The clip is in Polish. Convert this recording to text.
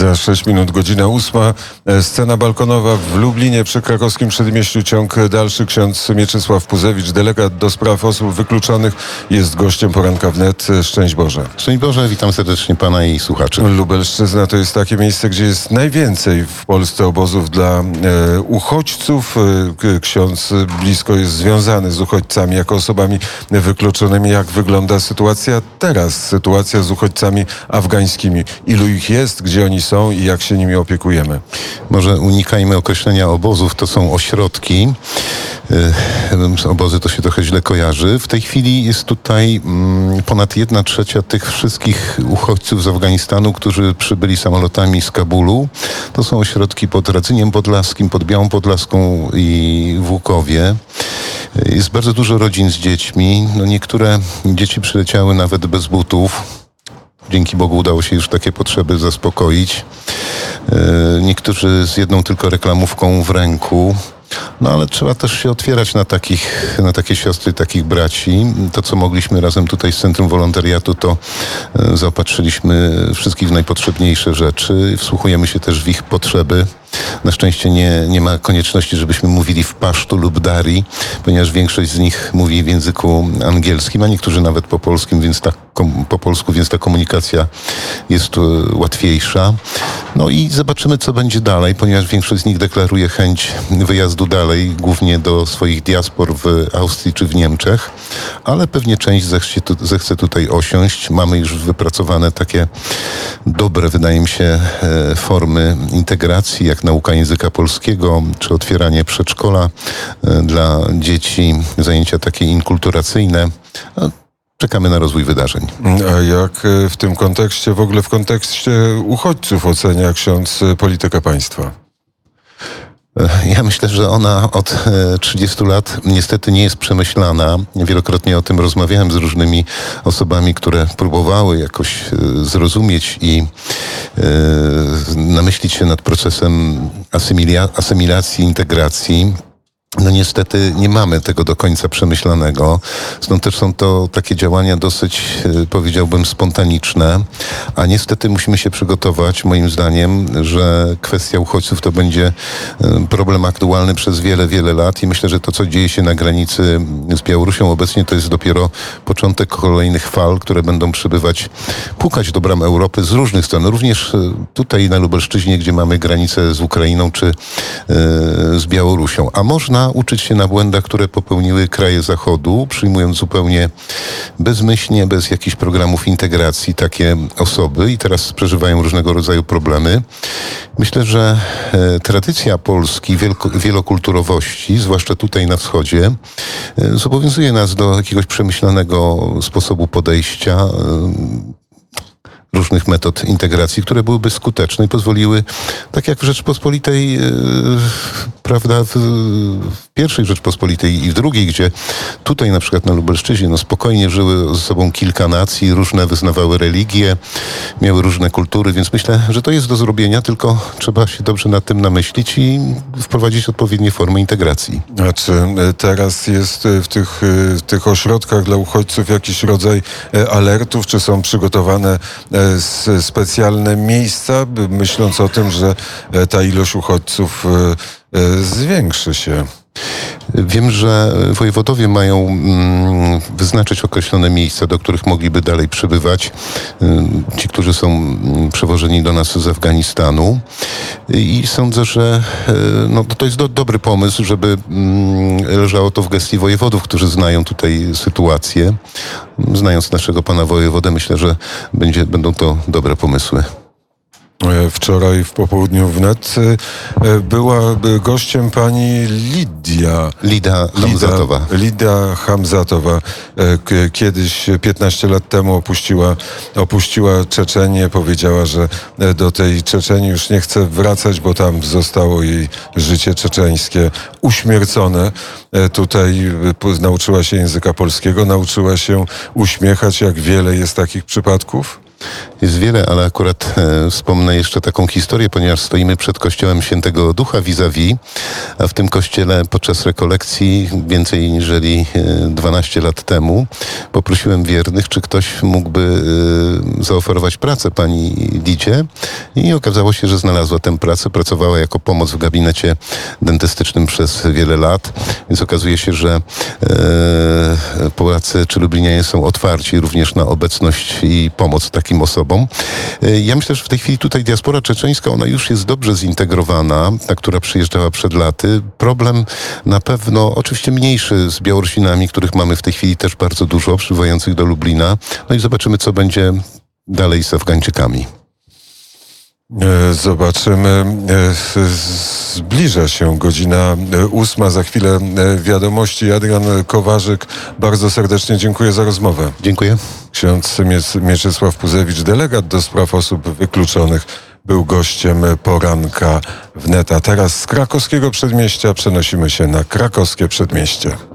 Za 6 minut, godzina ósma. E, Scena balkonowa w Lublinie przy krakowskim Przedmieściu. Ciąg dalszy. Ksiądz Mieczysław Puzewicz, delegat do spraw osób wykluczonych, jest gościem poranka wnet. Szczęść Boże. Szczęść Boże, witam serdecznie Pana i słuchaczy. Lubelszczyzna to jest takie miejsce, gdzie jest najwięcej w Polsce obozów dla e, uchodźców. E, ksiądz blisko jest związany z uchodźcami jako osobami wykluczonymi. Jak wygląda sytuacja teraz? Sytuacja z uchodźcami afgańskimi. Ilu ich jest, gdzie oni są i jak się nimi opiekujemy? Może unikajmy określenia obozów, to są ośrodki. Y, Obozy to się trochę źle kojarzy. W tej chwili jest tutaj mm, ponad jedna trzecia tych wszystkich uchodźców z Afganistanu, którzy przybyli samolotami z Kabulu. To są ośrodki pod Radzyniem Podlaskim, pod Białą Podlaską i w Łukowie. Y, Jest bardzo dużo rodzin z dziećmi. No niektóre dzieci przyleciały nawet bez butów. Dzięki Bogu udało się już takie potrzeby zaspokoić. E, Niektórzy z jedną tylko reklamówką w ręku. No ale trzeba też się otwierać na, takich, na takie siostry, takich braci. To, co mogliśmy razem tutaj z Centrum Wolontariatu, to e, zaopatrzyliśmy wszystkich w najpotrzebniejsze rzeczy. Wsłuchujemy się też w ich potrzeby. Na szczęście nie, nie ma konieczności, żebyśmy mówili w pasztu lub dari, ponieważ większość z nich mówi w języku angielskim, a niektórzy nawet po polskim, więc ta, kom, po polsku, więc ta komunikacja jest e, łatwiejsza. No i zobaczymy, co będzie dalej, ponieważ większość z nich deklaruje chęć wyjazdu dalej, głównie do swoich diaspor w Austrii czy w Niemczech, ale pewnie część zechce, zechce tutaj osiąść. Mamy już wypracowane takie dobre, wydaje mi się, e, formy integracji, jak nauka języka polskiego, czy otwieranie przedszkola e, dla dzieci, zajęcia takie inkulturacyjne. Czekamy na rozwój wydarzeń. A jak e, w tym kontekście, w ogóle w kontekście uchodźców ocenia ksiądz e, politykę państwa? Ja myślę, że ona od e, 30 lat niestety nie jest przemyślana. Wielokrotnie o tym rozmawiałem z różnymi osobami, które próbowały jakoś e, zrozumieć i e, namyślić się nad procesem asymilacji, integracji. No niestety nie mamy tego do końca przemyślanego. Stąd też są to takie działania dosyć, e, powiedziałbym, spontaniczne. A niestety musimy się przygotować, moim zdaniem, że kwestia uchodźców to będzie e, problem aktualny przez wiele, wiele lat i myślę, że to, co dzieje się na granicy z Białorusią obecnie, to jest dopiero początek kolejnych fal, które będą przybywać, pukać do bram Europy z różnych stron. Również e, tutaj na Lubelszczyźnie, gdzie mamy granicę z Ukrainą czy z Białorusią. A można uczyć się na błędach, które popełniły kraje Zachodu, przyjmując zupełnie bezmyślnie, bez jakichś programów integracji takie osoby i teraz przeżywają różnego rodzaju problemy. Myślę, że e, tradycja Polski, wielokulturowości, zwłaszcza tutaj na wschodzie, e, zobowiązuje nas do jakiegoś przemyślanego sposobu podejścia. e, różnych metod integracji, które byłyby skuteczne i pozwoliły, tak jak w Rzeczpospolitej, prawda, w, w pierwszej Rzeczpospolitej i w drugiej, gdzie tutaj na przykład na Lubelszczyźnie, no spokojnie żyły ze sobą kilka nacji, różne wyznawały religie, miały różne kultury, więc myślę, że to jest do zrobienia, tylko trzeba się dobrze nad tym namyślić i wprowadzić odpowiednie formy integracji. A czy e, teraz jest e, w tych, e, w tych ośrodkach dla uchodźców jakiś rodzaj alertów? Czy są przygotowane specjalne miejsca, myśląc o tym, że ta ilość uchodźców zwiększy się? Wiem, że wojewodowie mają mm, wyznaczyć określone miejsca, do których mogliby dalej przybywać ym, ci, którzy są mm, przewożeni do nas z Afganistanu. I sądzę, że e, no, to jest do, dobry pomysł, żeby mm, leżało to w gestii wojewodów, którzy znają tutaj sytuację. Znając naszego pana wojewodę, myślę, że będzie, będą to dobre pomysły. E, Wczoraj w popołudniu wnet e, e, była gościem pani Lidia. Lida Hamzatowa. Lida Hamzatowa kiedyś 15 lat temu opuściła, opuściła Czeczenię. Powiedziała, że do tej Czeczenii już nie chce wracać, bo tam zostało jej życie czeczeńskie uśmiercone. Tutaj nauczyła się języka polskiego, nauczyła się uśmiechać. Jak wiele jest takich przypadków? Jest wiele, ale akurat e, wspomnę jeszcze taką historię, ponieważ stoimy przed kościołem Świętego Ducha vis-a-vis, a w tym kościele podczas rekolekcji więcej niżeli e, 12 lat temu poprosiłem wiernych, czy ktoś mógłby e, zaoferować pracę pani Lidzie i okazało się, że znalazła tę pracę, pracowała jako pomoc w gabinecie dentystycznym przez wiele lat, więc okazuje się, że e, Polacy czy Lublinianie są otwarci również na obecność i pomoc takim osobom. E, Ja myślę, że w tej chwili tutaj diaspora czeczeńska, ona już jest dobrze zintegrowana, ta, która przyjeżdżała przed laty. Problem na pewno, oczywiście mniejszy z Białorusinami, których mamy w tej chwili też bardzo dużo, przybywających do Lublina. No i zobaczymy, co będzie dalej z Afgańczykami. E, Zobaczymy. Zbliża się godzina e, ósma. Za chwilę e, wiadomości. Adrian Kowarzyk, bardzo serdecznie dziękuję za rozmowę. Dziękuję. Ksiądz Mieczysław Puzewicz, delegat do spraw osób wykluczonych, był gościem poranka wnet. A teraz z krakowskiego przedmieścia przenosimy się na krakowskie przedmieście.